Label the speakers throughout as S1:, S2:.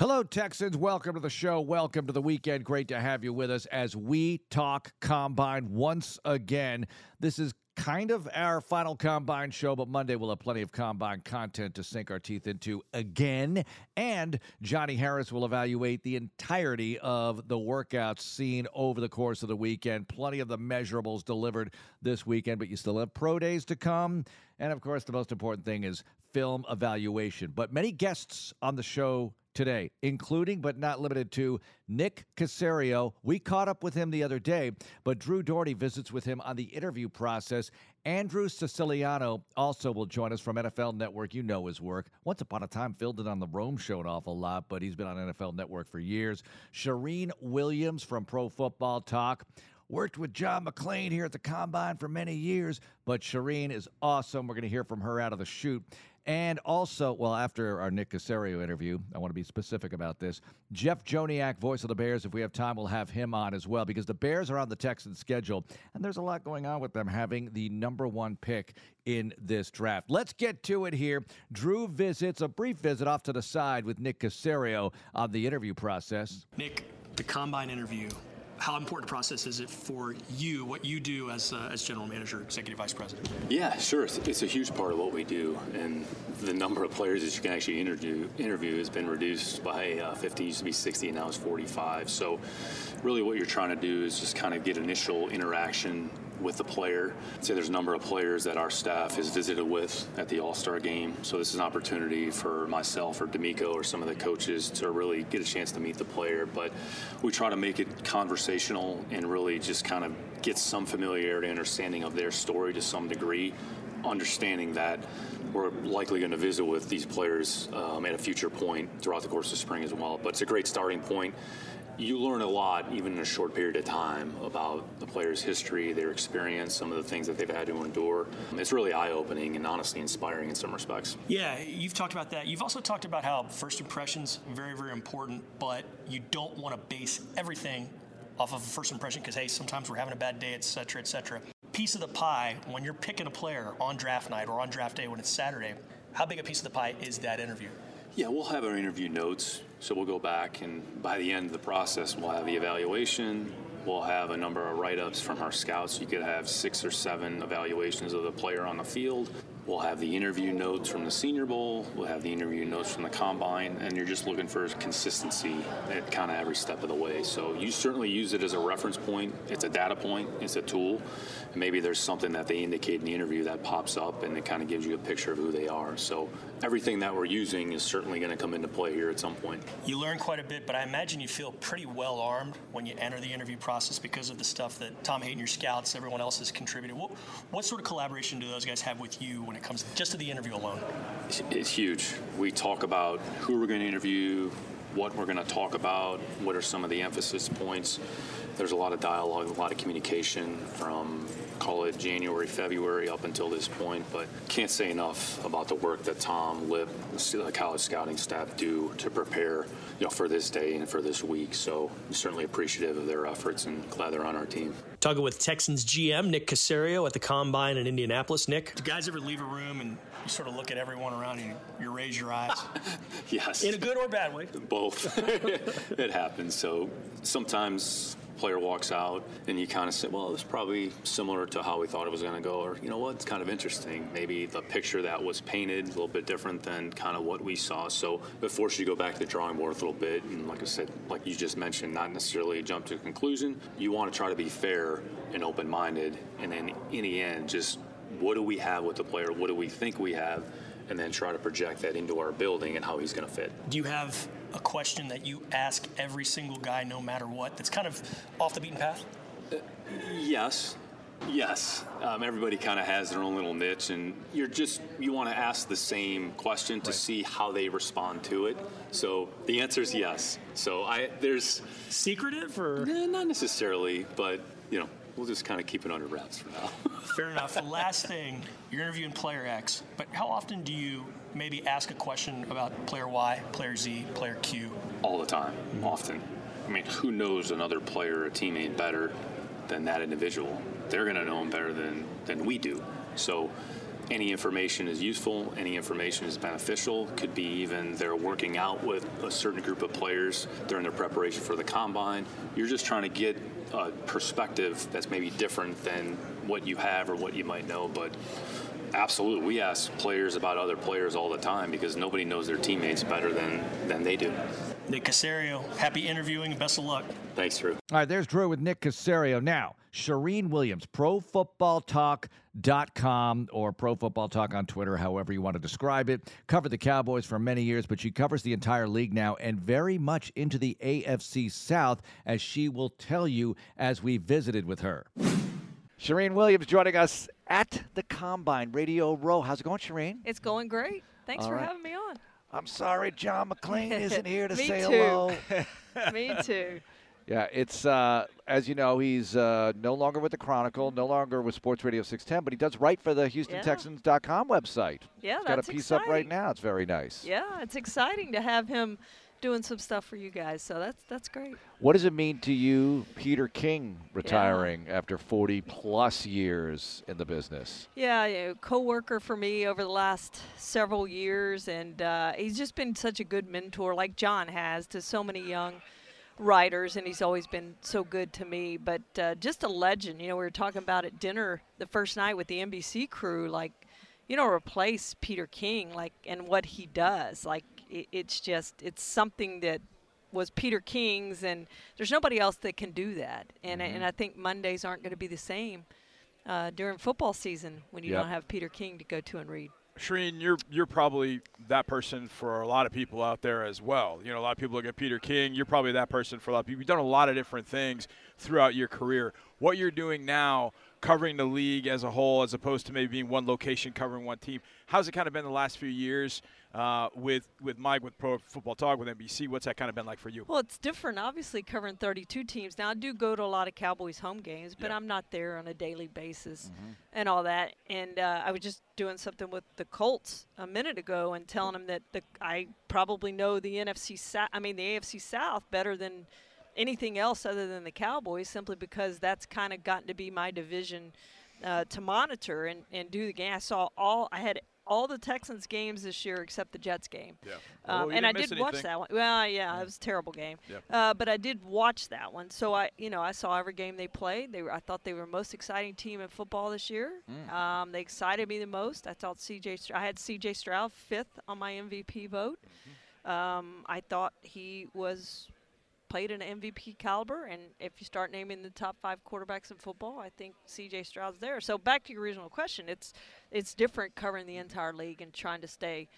S1: Hello, Texans. Welcome to the show. Welcome to the weekend. Great to have you with us as we talk combine once again. This is kind of our final combine show, but Monday we'll have plenty of combine content to sink our teeth into again. And Johnny Harris will evaluate the entirety of the workouts seen over the course of the weekend. Plenty of the measurables delivered this weekend, but you still have pro days to come. And of course, the most important thing is film evaluation. But many guests on the show today, including but not limited to Nick Caserio. We caught up with him the other day, but Drew Dougherty visits with him on the interview process. Andrew Siciliano also will join us from NFL Network. You know his work. Once upon a time, filled it on the Rome show an awful lot, but he's been on NFL Network for years. Charean Williams from Pro Football Talk. Worked with John McClain here at the Combine for many years, but Charean is awesome. We're going to hear from her out of the chute. And also, well, after our Nick Caserio interview, I want to be specific about this. Jeff Joniak, voice of the Bears, if we have time, we'll have him on as well because the Bears are on the Texans schedule, and there's a lot going on with them having the number one pick in this draft. Let's get to it here. Drew visits a brief visit off to the side with Nick Caserio on the interview process.
S2: Nick, the combine interview how important process is it for you, what you do as, uh, as general manager, executive vice president?
S3: Yeah, sure. It's, it's, a huge part of what we do. And the number of players that you can actually interview, interview has been reduced by uh, 50, used to be 60, and now it's 45. So, really, what you're trying to do is just kind of get initial interaction with the player. I'd say there's a number of players that our staff has visited with at the All Star game. So this is an opportunity for myself or DeMeco or some of the coaches to really get a chance to meet the player. But we try to make it conversational and really just kind of get some familiarity, understanding of their story to some degree, understanding that we're likely going to visit with these players um, at a future point throughout the course of spring as well. But it's a great starting point you learn a lot, even in a short period of time, about the player's history, their experience, some of the things that they've had to endure. It's really eye opening and honestly inspiring in some respects.
S2: Yeah, you've talked about that. You've also talked about how first impressions very, very important, but you don't want to base everything off of a first impression because hey, sometimes we're having a bad day, et cetera, et cetera. Piece of the pie when you're picking a player on draft night or on draft day when it's Saturday. How big a piece of the pie is that interview?
S3: Yeah, we'll have our interview notes. So we'll go back, and by the end of the process, we'll have the evaluation. We'll have a number of write ups from our scouts. You could have six or seven evaluations of the player on the field. We'll have the interview notes from the Senior Bowl. We'll have the interview notes from the Combine, and you're just looking for consistency at kind of every step of the way. So you certainly use it as a reference point. It's a data point. It's a tool. maybe there's something that they indicate in the interview that pops up, and it kind of gives you a picture of who they are. So everything that we're using is certainly going to come into play here at some point.
S2: You learn quite a bit, but I imagine you feel pretty well armed when you enter the interview process because of the stuff that Tom Hayden, your scouts, everyone else has contributed. What, what sort of collaboration do those guys have with you when it comes just to the interview alone?
S3: It's huge. We talk about who we're going to interview, what we're going to talk about, what are some of the emphasis points. There's a lot of dialogue, a lot of communication from call it January, February up until this point, but can't say enough about the work that Tom, Lip, the uh, college scouting staff do to prepare, you know, for this day and for this week. So certainly appreciative of their efforts and glad they're on our team.
S2: Talking with Texans GM Nick Caserio at the Combine in Indianapolis. Nick, do guys ever leave a room and you sort of look at everyone around you, you raise your eyes?
S3: yes.
S2: In a good or bad way?
S3: Both. it happens. So sometimes player walks out and you kind of say, well, it's probably similar to how we thought it was going to go, or you know what, it's kind of interesting. Maybe the picture that was painted a little bit different than kind of what we saw. So it forces you to go back to the drawing board a little bit, and like I said, like you just mentioned, not necessarily jump to a conclusion. You want to try to be fair and open-minded, and then in the end, just what do we have with the player? What do we think we have? And then try to project that into our building and how he's going to fit.
S2: Do you have a question that you ask every single guy, no matter what, that's kind of off the beaten path? Uh,
S3: yes. Yes, um, everybody kind of has their own little niche, and you're just you want to ask the same question to right. see how they respond to it. So the answer is yes. So I there's
S2: secretive or
S3: eh, not necessarily, but you know we'll just kind of keep it under wraps for now.
S2: Fair enough. The last thing, you're interviewing player X, but how often do you maybe ask a question about player Y, player Z, player Q?
S3: All the time, often. I mean, who knows another player, a teammate better than that individual? They're going to know him better than, than we do. So any information is useful, any information is beneficial. Could be even they're working out with a certain group of players during their preparation for the combine. You're just trying to get a perspective that's maybe different than what you have or what you might know, but absolutely we ask players about other players all the time because nobody knows their teammates better than than they do
S2: Nick Caserio, happy interviewing. Best of luck.
S3: thanks drew
S1: All right, there's Drew with Nick Caserio. Now, Charean Williams, ProFootballTalk.com or Pro Football Talk on Twitter, however you want to describe it. Covered the Cowboys for many years, but she covers the entire league now and very much into the AFC South, as she will tell you as we visited with her. Charean Williams joining us at the Combine Radio Row. How's it going, Charean?
S4: It's going great. Thanks
S1: All
S4: for
S1: right.
S4: having me on.
S1: I'm sorry, John McClain isn't here to say
S4: too.
S1: hello.
S4: me too.
S1: Yeah, it's uh, as you know, he's uh, no longer with the Chronicle, no longer with Sports Radio 610, but he does write for the HoustonTexans.com website.
S4: Yeah,
S1: he's got a piece up right now. It's very nice.
S4: Yeah, it's exciting to have him doing some stuff for you guys. So that's that's great.
S1: What does it mean to you, Peter King, retiring after 40 plus years in the business?
S4: Yeah, you know, co-worker for me over the last several years, and uh, he's just been such a good mentor, like John has, to so many young writers, and he's always been so good to me. But uh, just a legend. You know, we were talking about at dinner the first night with the NBC crew, like. You don't replace Peter King, like, and what he does. Like, it, it's just, it's something that was Peter King's, and there's nobody else that can do that. And I and I think Mondays aren't going to be the same uh, during football season when you
S1: Yep.
S4: don't have Peter King to go to and read.
S5: Charean, you're you're probably that person for a lot of people out there as well. You know, a lot of people look at Peter King. You're probably that person for a lot of people. You've done a lot of different things throughout your career. What you're doing now, covering the league as a whole, as opposed to maybe being one location covering one team. How's it kind of been the last few years uh, with with Mike, with Pro Football Talk, with NBC? What's that kind of been like for you?
S4: Well, it's different, obviously, covering 32 teams. Now, I do go to a lot of Cowboys home games, but
S5: Yeah.
S4: I'm not there on a daily basis and all that. And uh, I was just doing something with the Colts a minute ago and telling them that the, I probably know the NFC South, I mean, the AFC South better than anything else other than the Cowboys, simply because that's kind of gotten to be my division uh, to monitor and, and do the game. I saw all, I had all the Texans games this year except the Jets game.
S5: Yeah.
S4: Um,
S5: Well,
S4: and I did
S5: miss
S4: watch that one. Well, yeah, it was a terrible game.
S5: Yep.
S4: Uh, but I did watch that one. So I, you know, I saw every game they played. They were, I thought they were the most exciting team in football this year. Um, they excited me the most. I thought CJ, I had CJ Stroud fifth on my MVP vote. Um, I thought he was played an MVP caliber, and if you start naming the top five quarterbacks in football, I think C.J. Stroud's there. So back to your original question, it's it's different covering the entire league and trying to stay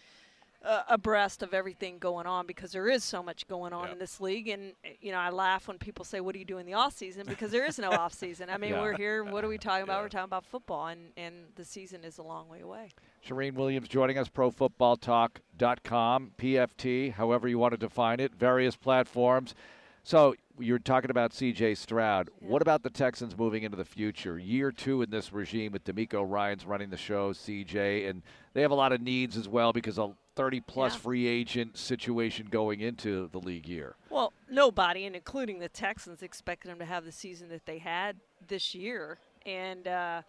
S4: uh, abreast of everything going on because there is so much going on
S5: Yeah.
S4: in this league. And uh, you know, I laugh when people say, "What do you do in the off season?" Because there is no off season. I mean,
S1: Yeah.
S4: we're here. What are we talking about?
S5: Yeah.
S4: We're talking about football, and and the season is a long way away.
S1: Charean Williams joining us, ProFootballTalk.com, PFT, however you want to define it, various platforms. So you're talking about C.J. Stroud. What about the Texans moving into the future? Year two in this regime with DeMeco Ryans running the show, C.J., and they have a lot of needs as well because a 30-plus
S4: Yeah.
S1: free agent situation going into the league year.
S4: Well, nobody, and including the Texans, expected them to have the season that they had this year. And uh,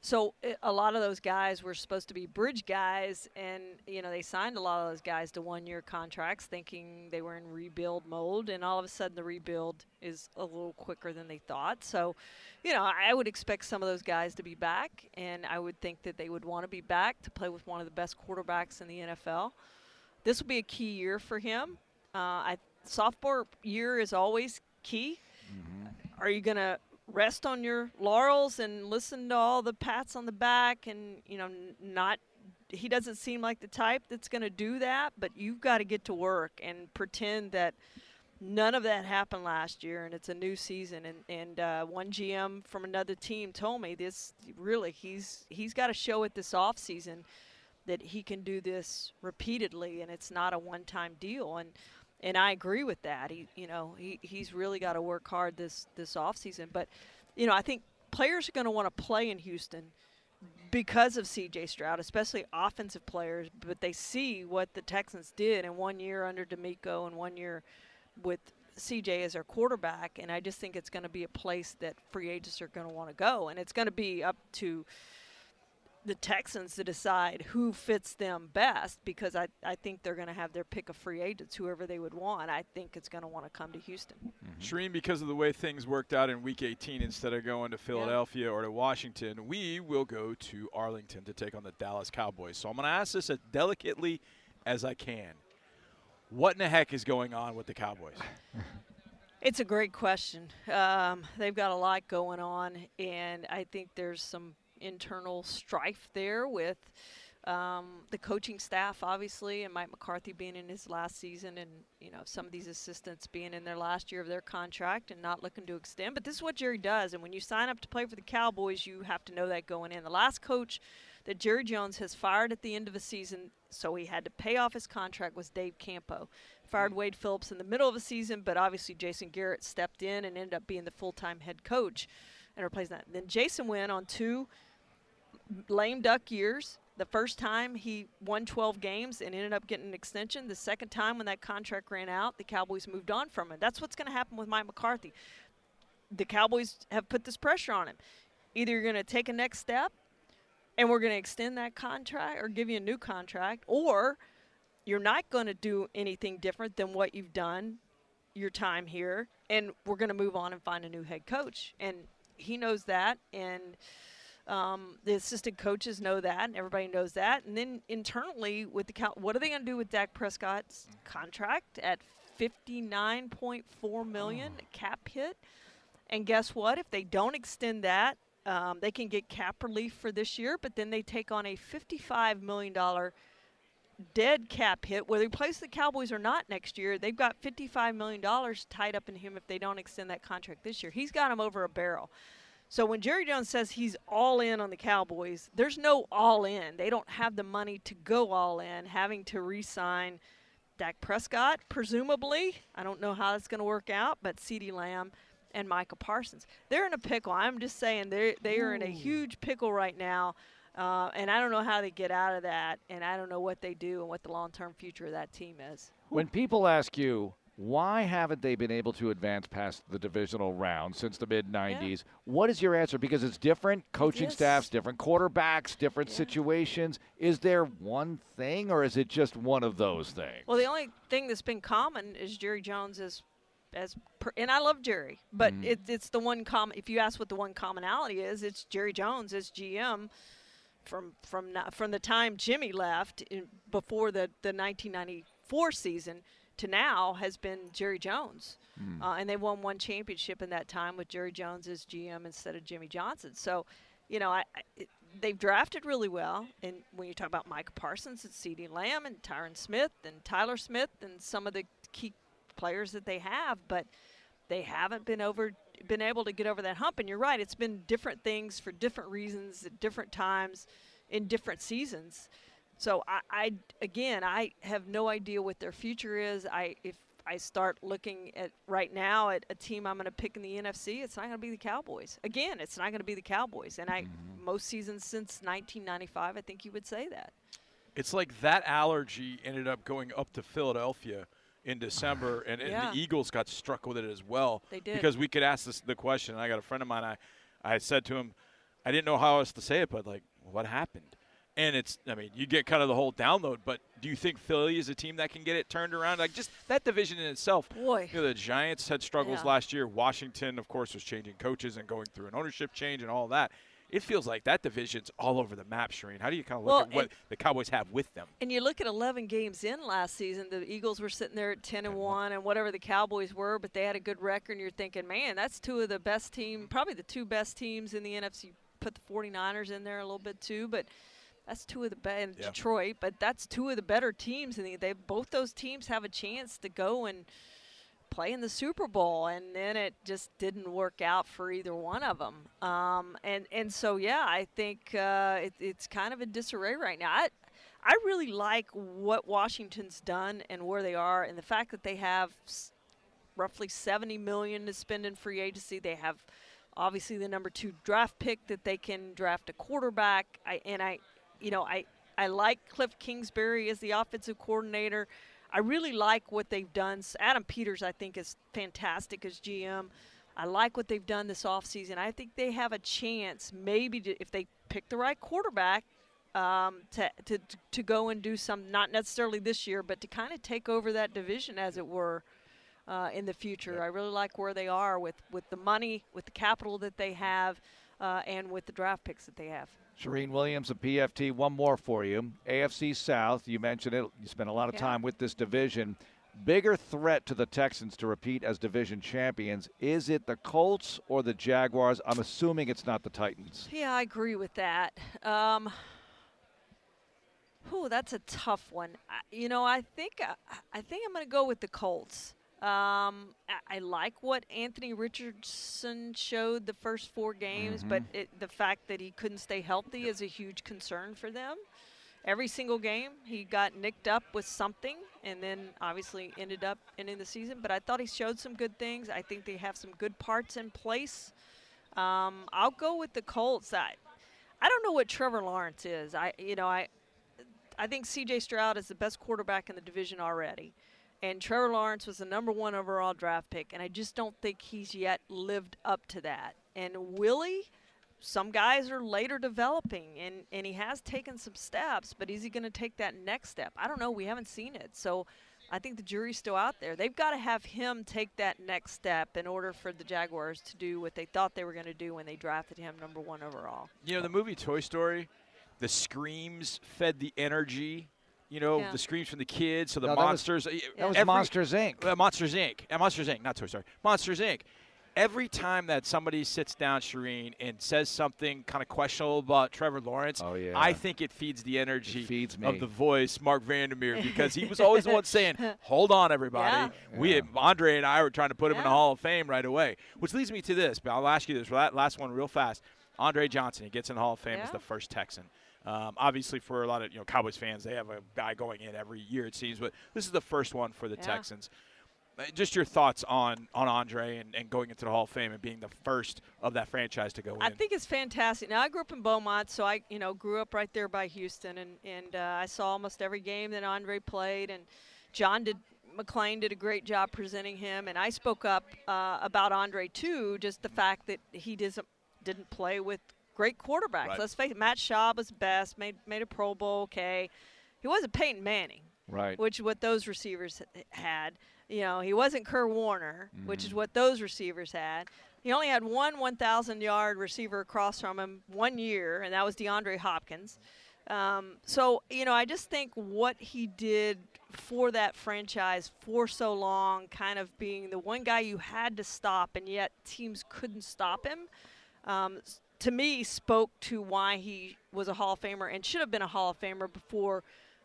S4: so a lot of those guys were supposed to be bridge guys, and you know they signed a lot of those guys to one-year contracts, thinking they were in rebuild mode, and all of a sudden the rebuild is a little quicker than they thought. So, you know, I would expect some of those guys to be back, and I would think that they would want to be back to play with one of the best quarterbacks in the NFL. This will be a key year for him. Uh, I sophomore year is always key. Are you going to rest on your laurels and listen to all the pats on the back and you know not he doesn't seem like the type that's going to do that but you've got to get to work and pretend that none of that happened last year and it's a new season. And and uh, one GM from another team told me this really he's he's got to show it this off season that he can do this repeatedly and it's not a one-time deal. And and I agree with that. He, you know, he, he's really got to work hard this this offseason. But, you know, I think players are going to want to play in Houston because of C.J. Stroud, especially offensive players. But they see what the Texans did in one year under DeMeco and one year with C.J. as their quarterback. And I just think it's going to be a place that free agents are going to want to go, and it's going to be up to the Texans to decide who fits them best because I, I think they're going to have their pick of free agents, whoever they would want. I think it's going to want to come to Houston.
S5: Mm-hmm. Charean, because of the way things worked out in Week 18, instead of going to Philadelphia yeah. or to Washington, we will go to Arlington to take on the Dallas Cowboys. So I'm going to ask this as delicately as I can. What in the heck is going on with the Cowboys?
S4: It's a great question. Um, they've got a lot going on, and I think there's some internal strife there with um, the coaching staff, obviously, and Mike McCarthy being in his last season, and you know some of these assistants being in their last year of their contract and not looking to extend. But this is what Jerry does, and when you sign up to play for the Cowboys, you have to know that going in. The last coach that Jerry Jones has fired at the end of a season, so he had to pay off his contract, was Dave Campo. Fired mm-hmm. Wade Phillips in the middle of the season, but obviously Jason Garrett stepped in and ended up being the full-time head coach and replaced that. Then Jason went on two lame duck years. The first time he won 12 games and ended up getting an extension. The second time when that contract ran out, the Cowboys moved on from him. That's what's going to happen with Mike McCarthy. The Cowboys have put this pressure on him. Either you're going to take a next step and we're going to extend that contract or give you a new contract, or you're not going to do anything different than what you've done your time here, and we're going to move on and find a new head coach. And he knows that, and – um, the assistant coaches know that, and everybody knows that. And then internally, with the count, what are they going to do with Dak Prescott's contract at 59.4 million oh. cap hit? And guess what? If they don't extend that, um, they can get cap relief for this year, but then they take on a 55 million dollar dead cap hit, whether he plays the Cowboys or not next year. They've got $55 million tied up in him if they don't extend that contract this year. He's got him over a barrel. So when Jerry Jones says he's all in on the Cowboys, there's no all in. They don't have the money to go all in, having to re sign Dak Prescott, presumably. I don't know how that's going to work out, but CeeDee Lamb and Micah Parsons. They're in a pickle. I'm just saying they're, they are in a huge pickle right now. Uh, and I don't know how they get out of that, and I don't know what they do and what the long term future of that team is.
S1: When people ask you, why haven't they been able to advance past the divisional round since the mid 90s? Yeah. What is your answer? Because it's different coaching staffs, different quarterbacks, different yeah. situations. Is there one thing, or is it just one of those things?
S4: Well, the only thing that's been common is Jerry Jones is. As per, and I love Jerry, but mm. it, it's the one common. If you ask what the one commonality is, it's Jerry Jones as GM from from from the time Jimmy left in, before the the 1994 season to now has been Jerry Jones. Mm. Uh, and they won one championship in that time with Jerry Jones as GM instead of Jimmy Johnson. So, you know, I, I it, they've drafted really well. And when you talk about Mike Parsons and CeeDee Lamb and Tyron Smith and Tyler Smith and some of the key players that they have, but they haven't been over been able to get over that hump. And you're right, it's been different things for different reasons at different times in different seasons. So I, I, again, I have no idea what their future is. I if I start looking at right now at a team I'm going to pick in the NFC, it's not going to be the Cowboys. Again, it's not going to be the Cowboys. And I mm-hmm. most seasons since 1995, I think you would say that.
S5: It's like that allergy ended up going up to Philadelphia in December, and, and yeah. the Eagles got struck with it as well.
S4: They did
S5: because we could ask this, the question. And I got a friend of mine. I, I said to him, I didn't know how else to say it, but like, what happened? And it's I mean you get kind of the whole download. But do you think Philly is a team that can get it turned around? Like just that division in itself.
S4: Boy,
S5: you know, the Giants had struggles yeah. last year. Washington, of course, was changing coaches and going through an ownership change and all that. It feels like that division's all over the map, Charean. How do you kind of look
S4: well,
S5: at what the Cowboys have with them?
S4: And you look at 11 games in last season, the Eagles were sitting there at 10 and 1 and whatever the Cowboys were, but they had a good record and you're thinking, "Man, that's two of the best team, probably the two best teams in the NFC. Put the 49ers in there a little bit too, but that's two of the best yeah. Detroit, but that's two of the better teams, and they both those teams have a chance to go and play in the Super Bowl, and then it just didn't work out for either one of them. Um, and and so yeah, I think uh, it, it's kind of a disarray right now. I, I really like what Washington's done and where they are, and the fact that they have roughly 70 million to spend in free agency. They have obviously the number two draft pick that they can draft a quarterback. I, and I you know, I, I like Cliff Kingsbury as the offensive coordinator. I really like what they've done. Adam Peters, I think, is fantastic as GM. I like what they've done this offseason. I think they have a chance, maybe, to, if they pick the right quarterback, um, to, to to go and do some, not necessarily this year, but to kind of take over that division, as it were, uh, in the future. I really like where they are with with the money, with the capital that they have, uh, and with the draft picks that they have.
S1: Charean Williams of PFT. One more for you. AFC South. You mentioned it. You spent a lot of
S4: Yeah.
S1: time with this division. Bigger threat to the Texans to repeat as division champions. Is it the Colts or the Jaguars? I'm assuming it's not the Titans.
S4: Yeah, I agree with that. Um, whew, that's a tough one. I, you know, I think I, I think I'm going to go with the Colts. Um, I, I like what Anthony Richardson showed the first four games, but it, the fact that he couldn't stay healthy is a huge concern for them. Every single game, he got nicked up with something, and then obviously ended up ending the season. But I thought he showed some good things. I think they have some good parts in place. Um, I'll go with the Colts. I, I don't know what Trevor Lawrence is. I, you know, I, I think C.J. Stroud is the best quarterback in the division already, and Trevor Lawrence was the number one overall draft pick, and I just don't think he's yet lived up to that. And Willie, some guys are later developing, and and he has taken some steps, but is he going to take that next step? I don't know. We haven't seen it, so. I think the jury's still out there. They've got to have him take that next step in order for the Jaguars to do what they thought they were going to do when they drafted him number one overall.
S5: You know, the movie Toy Story, the screams fed the energy. You know,
S4: Yeah.
S5: the screams from the kids, so the
S1: No, that was-
S5: monsters.
S1: That was
S5: every-
S1: Monsters Inc.
S5: Uh, Monsters Inc. Uh, Monsters Inc. Not Toy Story. Monsters Inc. Every time that somebody sits down, Charean, and says something kind of questionable about Trevor Lawrence,
S1: Oh, yeah.
S5: I think it feeds the energy
S1: feeds me.
S5: of the voice, Marc Vandermeer, because he was always the one saying, "Hold on, everybody."
S4: Yeah.
S5: We, Andre and I, were trying to put him in the Hall of Fame right away. Which leads me to this. But I'll ask you this la- last one real fast. Andre Johnson, he gets in the Hall of Fame as the first Texan. Um, obviously, for a lot of you know Cowboys fans, they have a guy going in every year it seems, but this is the first one for the
S4: Yeah.
S5: Texans. Uh, Just your thoughts on on Andre and, and going into the Hall of Fame and being the first of that franchise to go in.
S4: I think it's fantastic. Now I grew up in Beaumont, so I you know grew up right there by Houston, and and uh, I saw almost every game that Andre played, and John did. McClain did a great job presenting him, and I spoke up uh, about Andre too. Just the fact that he doesn't didn't play with great quarterbacks.
S5: Right.
S4: Let's face it, Matt Schaub was best, made made a Pro Bowl. Okay, he wasn't Peyton Manning
S1: Right.
S4: which is what those receivers had. You know, he wasn't Kurt Warner, which
S1: Mm-hmm.
S4: is what those receivers had. He only had one 1,000 yard receiver across from him one year, and that was DeAndre Hopkins. Um, so, you know, I just think what he did for that franchise for so long, kind of being the one guy you had to stop, and yet teams couldn't stop him, um, to me spoke to why he was a Hall of Famer and should have been a Hall of Famer before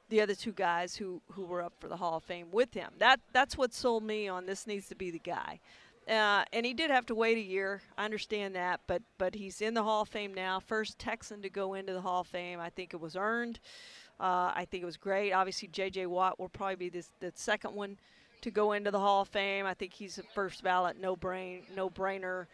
S4: the other two guys who, who were up for the Hall of Fame with him. That that's what sold me on this needs to be the guy. Uh, and he did have to wait a year. I understand that, but but he's in the Hall of Fame now. First Texan to go into the Hall of Fame. I think it was earned. Uh, I think it was great. Obviously, J.J. Watt will probably be this, the second one to go into the Hall of Fame. I think he's a first ballot, no brain, no brainer.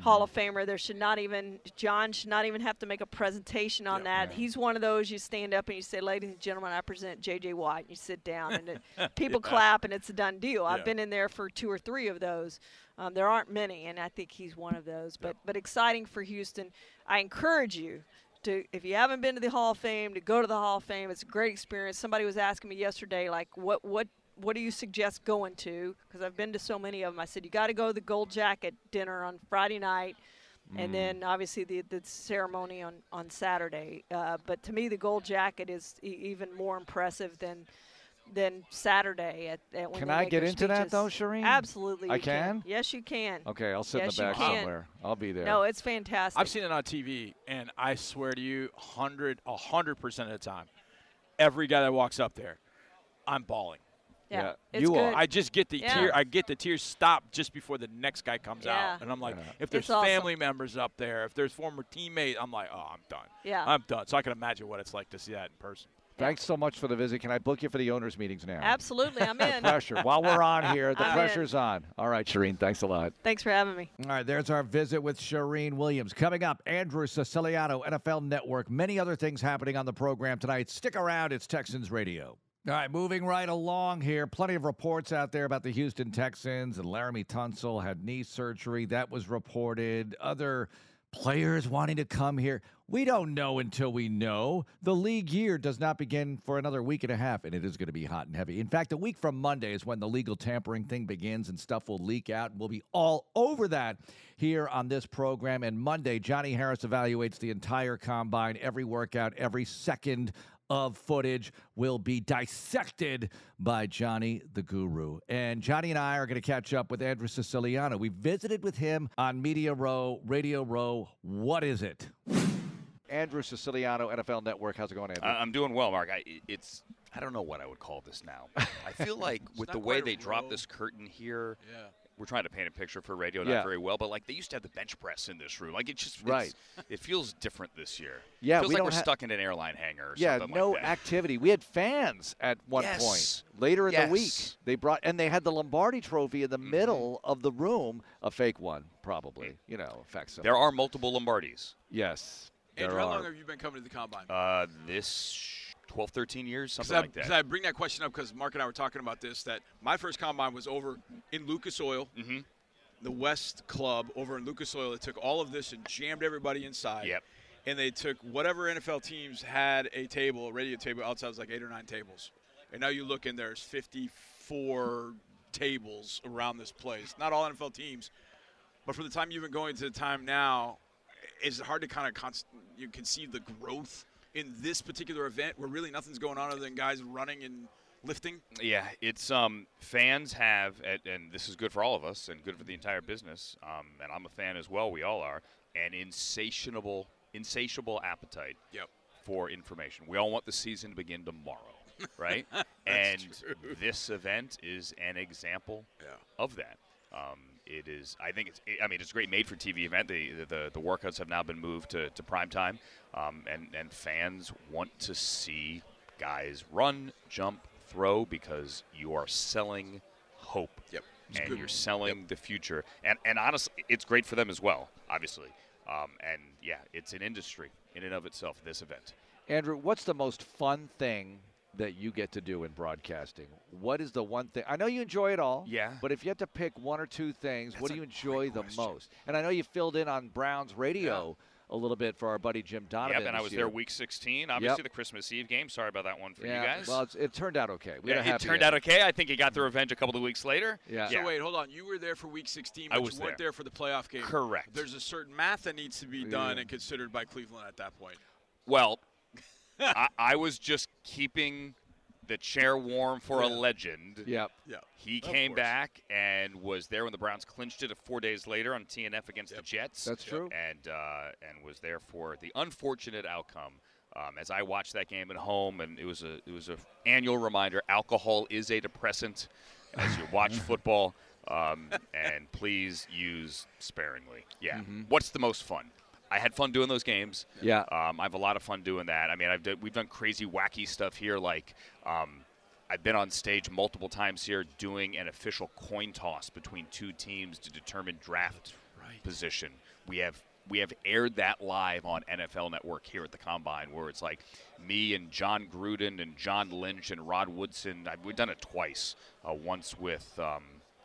S4: Hall of Famer. There should not even John should not even have to make a presentation on that. He's one of those you stand up and you say, "Ladies and gentlemen, I present J.J. Watt." And you sit down and it, people clap and it's a done deal.
S5: Yeah.
S4: I've been in there for two or three of those. Um, there aren't many, and I think he's one of those. But but exciting for Houston. I encourage you to if you haven't been to the Hall of Fame to go to the Hall of Fame. It's a great experience. Somebody was asking me yesterday, like, what what what do you suggest going to? Because I've been to so many of them. I said you got to go to the Gold Jacket dinner on Friday night. And then obviously the, the ceremony on, on Saturday. Uh, but to me, the gold jacket is e- even more impressive than than Saturday. At, at when
S1: Can I get
S4: their
S1: into that, though, Charean?
S4: Absolutely,
S1: I
S4: you
S1: can?
S4: Yes, you can.
S1: Okay, I'll sit
S4: Yes,
S1: in the back somewhere. I'll be there.
S4: No, it's fantastic.
S5: I've seen it on TV, and I swear to you, hundred, a hundred percent of the time, every guy that walks up there, I'm bawling.
S4: Yeah,
S1: yeah,
S4: it's
S1: you
S4: good.
S1: are.
S5: I just get the
S4: Yeah.
S5: tear. I get the tears stop just before the next guy comes
S4: Yeah.
S5: out, and I'm like,
S1: Yeah.
S5: if there's
S4: It's awesome.
S5: family members up there, if there's former teammates, I'm like, oh, I'm done.
S4: Yeah.
S5: I'm done. So I can imagine what it's like to see that in person.
S1: Thanks so much for the visit. Can I book you for the owners' meetings now?
S4: Absolutely, I'm in.
S1: Pressure. While we're on here, the
S4: I'm in.
S1: pressure's on. All right, Charean, thanks a lot.
S4: Thanks for having me.
S1: All right, there's our visit with Charean Williams. Coming up, Andrew Siciliano, NFL Network. Many other things happening on the program tonight. Stick around, it's Texans Radio. All right, moving right along here. Plenty of reports out there about the Houston Texans and Laremy Tunsil had knee surgery. That was reported. Other players wanting to come here. We don't know until we know. The league year does not begin for another week and a half, and it is going to be hot and heavy. In fact, a week from Monday is when the legal tampering thing begins and stuff will leak out, and we'll be all over that here on this program. And Monday, Johnny Harris evaluates the entire combine, every workout, every second of footage will be dissected by Johnny the Guru. And Johnny and I are going to catch up with Andrew Siciliano. We visited with him on Media Row, Radio Row. What is it? Andrew Siciliano, NFL Network. How's it going, Andrew?
S6: Uh, I'm doing well, Mark. I, it's I don't know what I would call this now. I feel like with the way they dropped this curtain here,
S5: Yeah.
S6: We're trying to paint a picture for radio, not
S1: Yeah.
S6: very well, but like they used to have the bench press in this room. Like it just it's-
S1: Right.
S6: It feels different this year.
S1: Yeah, it
S6: feels
S1: we
S6: like
S1: don't
S6: we're
S1: ha-
S6: stuck in an airline hangar. Or
S1: yeah,
S6: something
S1: no
S6: like that.
S1: activity. We had fans at one
S6: Yes.
S1: point later in the week. They brought and they had the Lombardi Trophy in the
S6: Mm-hmm.
S1: middle of the room, a fake one, probably. You know, facsimile.
S6: There are multiple Lombardis.
S1: yes, there
S5: Andrew, how
S1: are.
S5: long have you been coming to the combine?
S6: Uh, this 12, 13 years, something
S5: I,
S6: like that.
S5: I bring that question up because Mark and I were talking about this. That my first combine was over in Lucas Oil,
S6: mm-hmm.
S5: the West Club over in Lucas Oil. They took all of this and jammed everybody inside.
S6: Yep.
S5: And they took whatever NFL teams had a table, a radio table outside was like eight or nine tables. And now you look and there's 54 tables around this place. Not all NFL teams, but from the time you've been going to the time now, is it hard to kind of const- you conceive the growth in this particular event where really nothing's going on other than guys running and lifting?
S6: Yeah, it's um fans have, and, and this is good for all of us and good for the entire business. Um, and I'm a fan as well. We all are. An insatiable, insatiable appetite
S5: Yep.
S6: for information. We all want the season to begin tomorrow, right? and
S5: true.
S6: this event is an example
S5: Yeah.
S6: of that. Um, it is. I think it's. I mean, it's a great made-for-TV event. The, the the workouts have now been moved to, to prime time, um, and and fans want to see guys run, jump, throw because you are selling hope.
S5: Yep. It's
S6: And
S5: good.
S6: you're selling the future, and and honestly, it's great for them as well. Obviously, um, and yeah, it's an industry in and of itself. This event.
S1: Andrew, what's the most fun thing that you get to do in broadcasting? What is the one thing? I know you enjoy it all.
S6: Yeah.
S1: But if you had to pick one or two things, what do you enjoy the
S5: question.
S1: most? And I know you filled in on Browns radio a little bit for our buddy Jim Donovan.
S6: Yep, and I was
S1: year.
S6: there week 16. Obviously, the Christmas Eve game. Sorry about that one for
S1: yeah,
S6: you guys.
S1: Well, it's, it turned out okay. We had a
S6: it turned
S1: ending.
S6: out okay. I think he got the revenge a couple of weeks later.
S1: Yeah.
S5: So wait, hold on. You were there for Week 16,
S6: I was
S5: you weren't
S6: there.
S5: there. for the playoff game.
S6: Correct.
S5: There's a certain math that needs to be done
S1: Yeah.
S5: and considered by Cleveland at that point.
S6: Well, I, I was just keeping the chair warm for a legend.
S1: Yep.
S5: Yeah.
S6: He
S5: Of
S6: came
S5: course.
S6: back and was there when the Browns clinched it four days later on TNF against the Jets.
S1: That's true.
S6: And uh, and was there for the unfortunate outcome. Um, as I watched that game at home, and it was a it was a annual reminder: alcohol is a depressant. As you watch football, um, and please use sparingly. Yeah. What's the most fun? I had fun doing those games.
S1: Yeah.
S6: Um, I have a lot of fun doing that. I mean, I've done, we've done crazy, wacky stuff here. Like, um, I've been on stage multiple times here doing an official coin toss between two teams to determine draft position. We have we have aired that live on NFL Network here at the Combine, where it's like me and Jon Gruden and John Lynch and Rod Woodson. I, we've done it twice. Uh, once with um,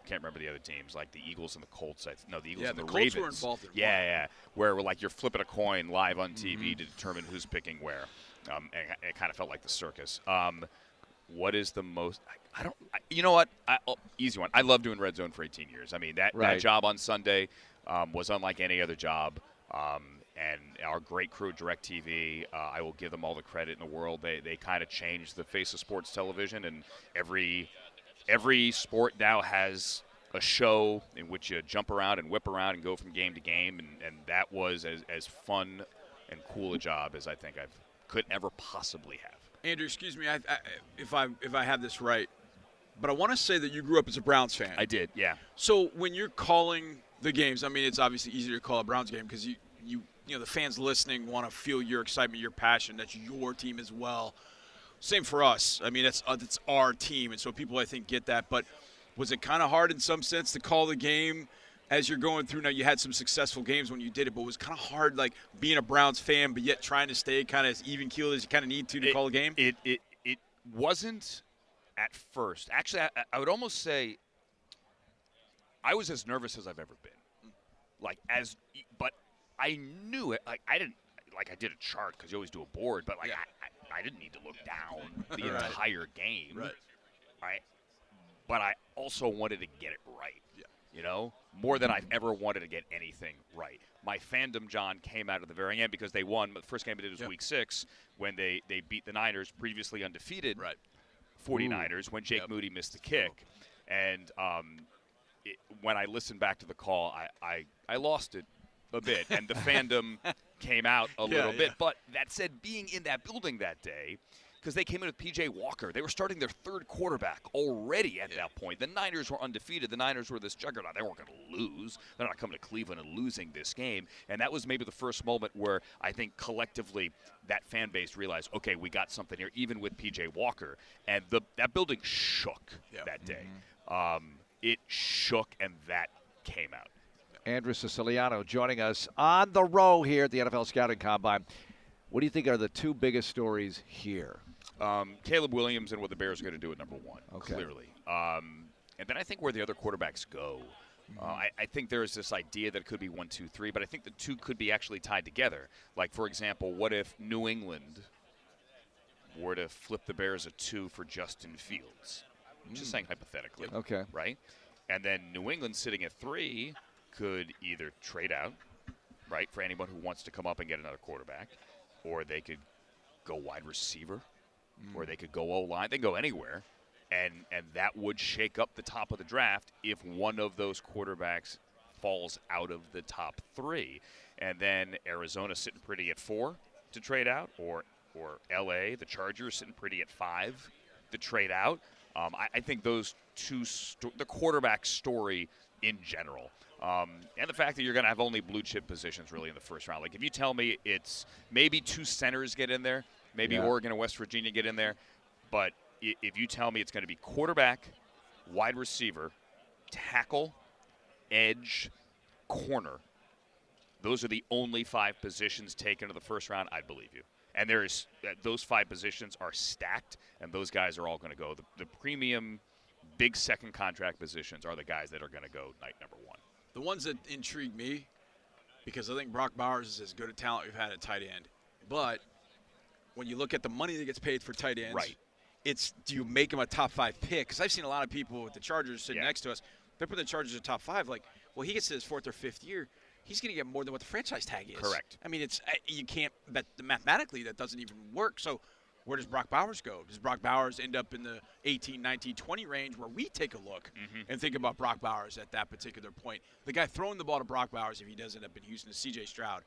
S6: can't remember the other teams, like the Eagles and the Colts. I, no, the Eagles
S5: Yeah,
S6: and
S5: the
S6: the,
S5: Colts were involved in
S6: yeah,
S5: one.
S6: yeah, where we're like you're flipping a coin live on TV
S5: Mm-hmm.
S6: to determine who's picking where. Um, and it kind of felt like the circus. Um, what is the most? I, I don't. I, you know what? I, oh, easy one. I love doing red zone for 18 years. I mean that
S1: Right.
S6: that job on Sunday um, was unlike any other job. Um, and our great crew at DirecTV, uh, I will give them all the credit in the world. They they kind of changed the face of sports television, and every every sport now has a show in which you jump around and whip around and go from game to game, and, and that was as, as fun and cool a job as I think I've could ever possibly have.
S5: Andrew, excuse me, I, I, if I if I have this right, but I want to say that you grew up as a Browns fan.
S6: I did, yeah.
S5: So when you're calling the games, I mean, it's obviously easier to call a Browns game because you, you, you know, the fans listening want to feel your excitement, your passion. That's your team as well. Same for us. I mean, that's uh, that's our team, and so people I think get that. But was it kind of hard in some sense to call the game as you're going through? Now you had some successful games when you did it, but it was kind of hard, like being a Browns fan, but yet trying to stay kind of as even keeled as you kind of need to to
S6: It-
S5: call a game.
S6: It it it wasn't at first. Actually, I, I would almost say I was as nervous as I've ever been. Like as, but I knew it. Like I didn't like I did a chart because you always do a board, but like
S5: Yeah.
S6: I, I, I didn't need to look down the
S5: Right.
S6: entire game.
S5: Right.
S6: Right. But I also wanted to get it right.
S5: Yeah.
S6: You know, more than I've ever wanted to get anything right. My fandom, John, came out at the very end because they won. The first game they did was
S5: Yep.
S6: week six when they, they beat the Niners, previously undefeated
S5: Right.
S6: 49ers, when Jake
S5: Yep.
S6: Moody missed the kick. And um, it, when I listened back to the call, I, I, I lost it a bit. And the fandom came out a
S5: Yeah,
S6: little bit. But that said, being in that building that day, because they came in with PJ Walker. They were starting their third quarterback already at that point. The Niners were undefeated. The Niners were this juggernaut. They weren't going to lose. They're not coming to Cleveland and losing this game. And that was maybe the first moment where I think collectively that fan base realized, okay, we got something here, even with PJ Walker. And the that building shook
S5: Yeah.
S6: that day. Um, it shook, and that came out.
S1: Andrew Siciliano joining us on the row here at the NFL Scouting Combine. What do you think are the two biggest stories here?
S6: Um, Caleb Williams and what the Bears are going to do at number one,
S1: Okay.
S6: clearly. Um, and then I think where the other quarterbacks go. Uh,
S1: Mm-hmm.
S6: I, I think there is this idea that it could be one, two, three, but I think the two could be actually tied together. Like, for example, what if New England were to flip the Bears a two for Justin Fields? Just saying hypothetically.
S1: Mm. Okay.
S6: Right? And then New England sitting at three could either trade out, right, for anyone who wants to come up and get another quarterback, or they could go wide receiver, or they could go O line. They can go anywhere, and and that would shake up the top of the draft if one of those quarterbacks falls out of the top three, and then Arizona sitting pretty at four to trade out, or or L.A. the Chargers sitting pretty at five to trade out. Um, I, I think those two, sto- the quarterback story in general, um, and the fact that you're going to have only blue chip positions really in the first round. Like if you tell me it's maybe two centers get in there, maybe
S1: Yeah.
S6: Oregon and West Virginia get in there, but if you tell me it's going to be quarterback, wide receiver, tackle, edge, corner, those are the only five positions taken in the first round. I'd believe you. And there is uh, those five positions are stacked, and those guys are all going to go. The, the premium, big second contract positions are the guys that are going to go night number one.
S5: The ones that intrigue me, because I think Brock Bowers is as good a talent we've had at tight end. But when you look at the money that gets paid for tight ends,
S6: Right.
S5: it's do you make him a top five pick? Because I've seen a lot of people with the Chargers sitting
S6: Yeah.
S5: next to us. They put the Chargers at top five. Like, well, he gets to his fourth or fifth year. He's going to get more than what the franchise tag is.
S6: Correct.
S5: I mean, it's you can't. That mathematically, that doesn't even work. So, where does Brock Bowers go? Does Brock Bowers end up in the 18, 19, 20 range where we take a look and think about Brock Bowers at that particular point? The guy throwing the ball to Brock Bowers, if he does end up in Houston, is C.J. Stroud.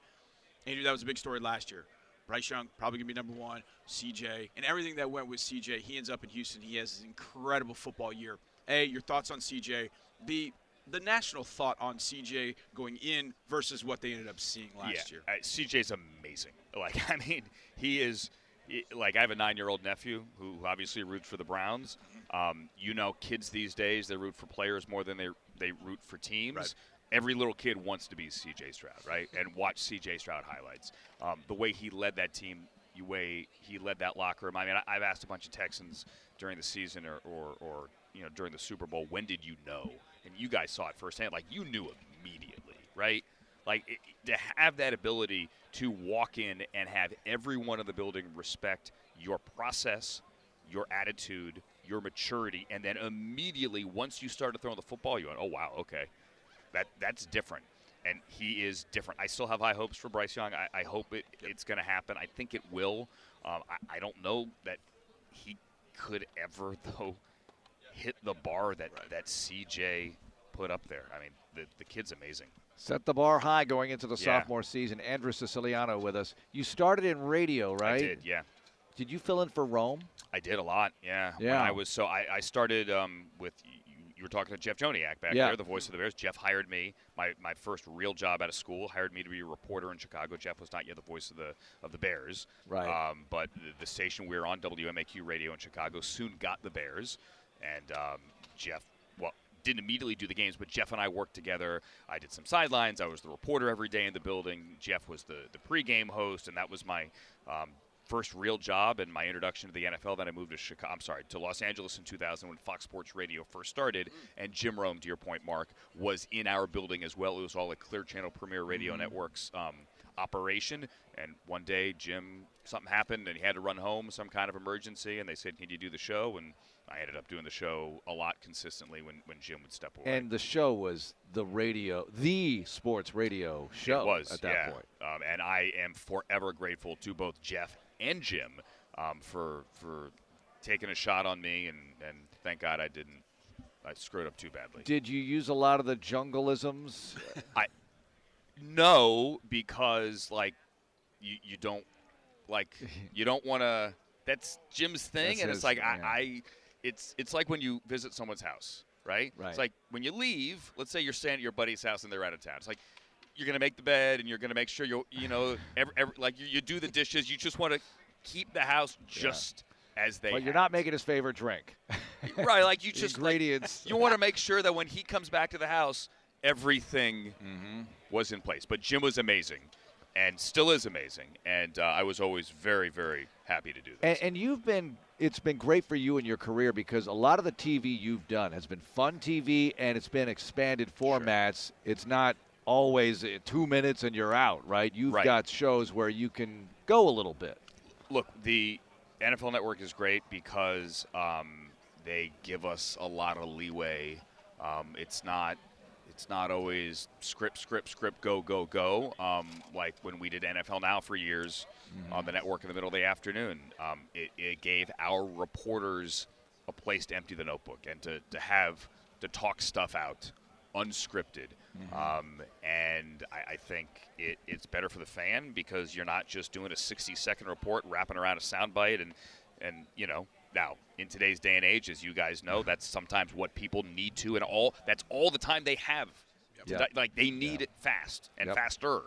S5: Andrew, that was a big story last year. Bryce Young probably gonna be number one. CJ and everything that went with CJ, he ends up in Houston. He has an incredible football year. A, your thoughts on CJ. B, the national thought on CJ going in versus what they ended up seeing last
S6: yeah,
S5: year.
S6: uh, CJ's amazing. Like I mean, he is. Like I have a nine-year-old nephew who obviously roots for the Browns. Um, you know, kids these days they root for players more than they they root for teams.
S5: Right.
S6: Every little kid wants to be C.J. Stroud, right? And watch C.J. Stroud highlights. Um, the way he led that team, the way he led that locker room. I mean, I, I've asked a bunch of Texans during the season or, or, or you know during the Super Bowl, when did you know? And you guys saw it firsthand. Like you knew immediately, right? Like it, to have that ability to walk in and have everyone in the building respect your process, your attitude, your maturity, and then immediately once you started throwing the football, you went, "Oh wow, okay, that that's different." And he is different. I still have high hopes for Bryce Young. I, I hope it, it's going to happen. I think it will. Um, I, I don't know that he could ever though hit the bar that that CJ put up there. I mean, the the kid's amazing.
S1: Set the bar high going into the
S6: Yeah.
S1: sophomore season. Andrew Siciliano with us. You started in radio, right?
S6: I did, yeah.
S1: Did you fill in for Rome?
S6: I did a lot, yeah. When
S1: Yeah.
S6: I was so I, I started um, with you, were talking to Jeff Joniak back
S1: Yeah.
S6: there, the voice of the Bears. Jeff hired me. My, my first real job out of school hired me to be a reporter in Chicago. Jeff was not yet the voice of the of the Bears,
S1: Right.
S6: Um, but the, the station we were on, WMAQ Radio in Chicago, soon got the Bears, and um, Jeff didn't immediately do the games, but Jeff and I worked together. I did some sidelines. I was the reporter every day in the building. Jeff was the the pregame host, and that was my um, first real job and my introduction to the NFL. Then I moved to Chicago. I'm sorry, to Los Angeles in 2000 when Fox Sports Radio first started. And Jim Rome, to your point, Mark, was in our building as well. It was all a Clear Channel Premier Radio Networks um, operation. And one day, Jim, something happened and he had to run home, some kind of emergency. And they said, "Can you do the show?" And I ended up doing the show a lot consistently when, when Jim would step away.
S1: And the show was the radio, the sports radio show
S6: It was
S1: at that
S6: yeah.
S1: point.
S6: Um, and I am forever grateful to both Jeff and Jim um, for for taking a shot on me, and, and thank God I didn't. I screwed up too badly.
S1: Did you use a lot of the jungleisms?
S6: I no, because like you you don't like you don't want to. That's Jim's thing,
S1: That's
S6: and
S1: his-
S6: it's like
S1: yeah.
S6: I, I. It's it's like when you visit someone's house, right?
S1: Right.
S6: It's like when you leave. Let's say you're staying at your buddy's house and they're out of town. It's like you're gonna make the bed and you're gonna make sure you you know every, every, like you, you do the dishes. You just want to keep the house just as they.
S1: But you're
S6: have
S1: not making his favorite drink.
S6: right. Like you just like, you want to make sure that when he comes back to the house, everything
S1: Mm-hmm.
S6: was in place. But Jim was amazing, and still is amazing, and uh, I was always very, very happy to do this.
S1: And, and you've been, it's been great for you in your career because a lot of the TV you've done has been fun TV and it's been expanded formats. It's not always uh, two minutes and you're out, right? You've
S6: Right.
S1: got shows where you can go a little bit.
S6: Look, the NFL Network is great because um, they give us a lot of leeway. Um, it's not. It's not always script, script, script, go, go, go. Um, like when we did NFL Now for years on the network in the middle of the afternoon, um, it, it gave our reporters a place to empty the notebook and to, to have to talk stuff out unscripted. Um, and I, I think it, it's better for the fan because you're not just doing a 60 second report, wrapping around a soundbite, and and you know now in today's day and age, as you guys know, that's sometimes what people need to, and all that's all the time they have. to
S1: Yep.
S6: Like they need it fast and
S1: Yep.
S6: faster.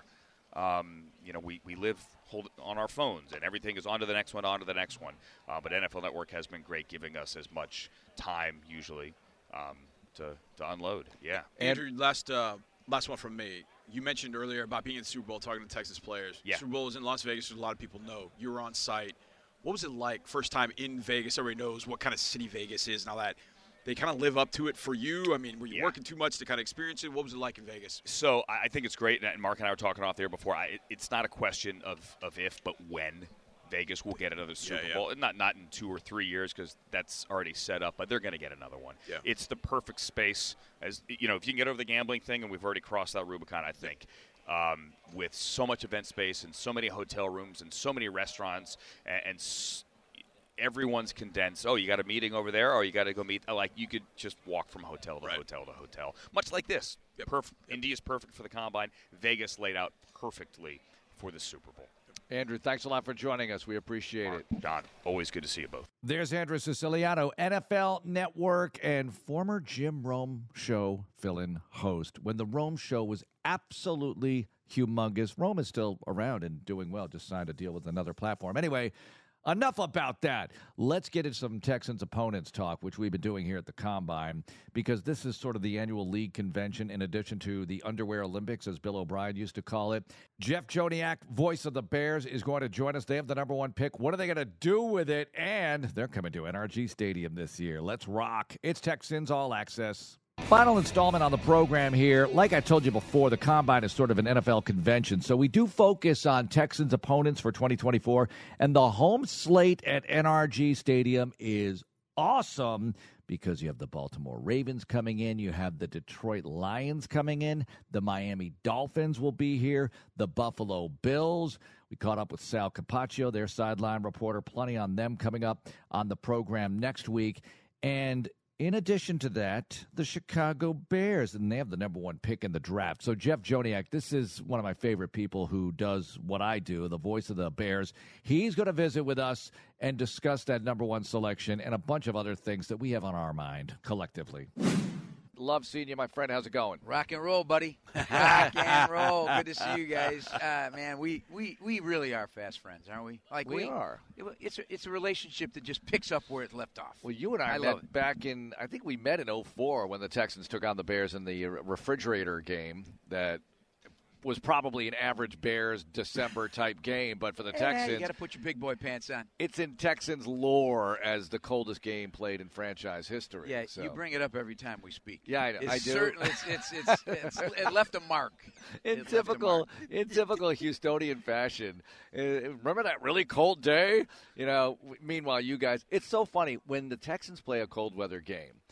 S6: Um, you know, we, we live hold on our phones, and everything is on to the next one, on to the next one. Uh, but NFL Network has been great, giving us as much time usually um, to to unload. Yeah.
S7: Andrew, last uh, last one from me. You mentioned earlier about being in the Super Bowl, talking to Texas players.
S6: Yeah.
S7: Super Bowl was in Las Vegas, as a lot of people know. You were on site. What was it like first time in Vegas? Everybody knows what kind of city Vegas is and all that. They kind of live up to it for you. I mean, were you
S6: Yeah.
S7: working too much to kind of experience it? What was it like in Vegas?
S6: So I think it's great, and Mark and I were talking off there before. I, it's not a question of, of if, but when Vegas will get another Super
S7: yeah.
S6: Bowl. Not not in two or three years because that's already set up, but they're going to get another one.
S7: Yeah.
S6: It's the perfect space. As you know, if you can get over the gambling thing, and we've already crossed that Rubicon, I think. Um, with so much event space and so many hotel rooms and so many restaurants and, and s- everyone's condensed. Oh, you got a meeting over there, or you got to go meet. Like you could just walk from hotel to
S7: Right.
S6: hotel to hotel, much like this.
S7: Yep.
S6: Indy is perfect for the combine. Vegas laid out perfectly for the Super Bowl.
S1: Andrew, thanks a lot for joining us. We appreciate it.
S6: John, always good to see you both.
S1: There's Andrew Siciliano, NFL Network and former Jim Rome Show fill in host. When the Rome Show was absolutely humongous, Rome is still around and doing well, just signed a deal with another platform. Anyway, enough about that. Let's get into some Texans opponents talk, which we've been doing here at the Combine, because this is sort of the annual league convention in addition to the Underwear Olympics, as Bill O'Brien used to call it. Jeff Joniak, voice of the Bears, is going to join us. They have the number one pick. What are they going to do with it? And they're coming to NRG Stadium this year. Let's rock. It's Texans All Access. Final installment on the program here. Like I told you before, the combine is sort of an NFL convention. So we do focus on Texans opponents for 2024. And the home slate at NRG Stadium is awesome because you have the Baltimore Ravens coming in, you have the Detroit Lions coming in, the Miami Dolphins will be here, the Buffalo Bills. We caught up with Sal Capaccio, their sideline reporter. Plenty on them coming up on the program next week. And in addition to that, the Chicago Bears, and they have the number one pick in the draft. So, Jeff Joniak, this is one of my favorite people who does what I do, the voice of the Bears. He's going to visit with us and discuss that number one selection and a bunch of other things that we have on our mind collectively. Love seeing you, my friend. How's it going?
S8: Rock and roll, buddy. Rock and roll. Good to see you guys. Uh, man, we, we, we really are fast friends, aren't we? Like
S1: We are.
S8: it- It's a, it's a relationship that just picks up where it left off.
S1: Well, you and I,
S8: I
S1: met back in, I think we met in 04 when the Texans took on the Bears in the refrigerator game that was probably an average Bears December type game, but for the Texans,
S8: you got to put your big boy pants on.
S1: it's in Texans lore as the coldest game played in franchise history.
S8: Yeah,
S1: so.
S8: you bring it up every time we speak.
S1: Yeah, I know. I do.
S8: Certainly, it's, it's, it's, it's, it left a mark.
S1: in
S8: It
S1: typical
S8: mark.
S1: in typical Houstonian fashion. Uh, remember that really cold day? You know. Meanwhile, you guys, it's so funny when the Texans play a cold weather game.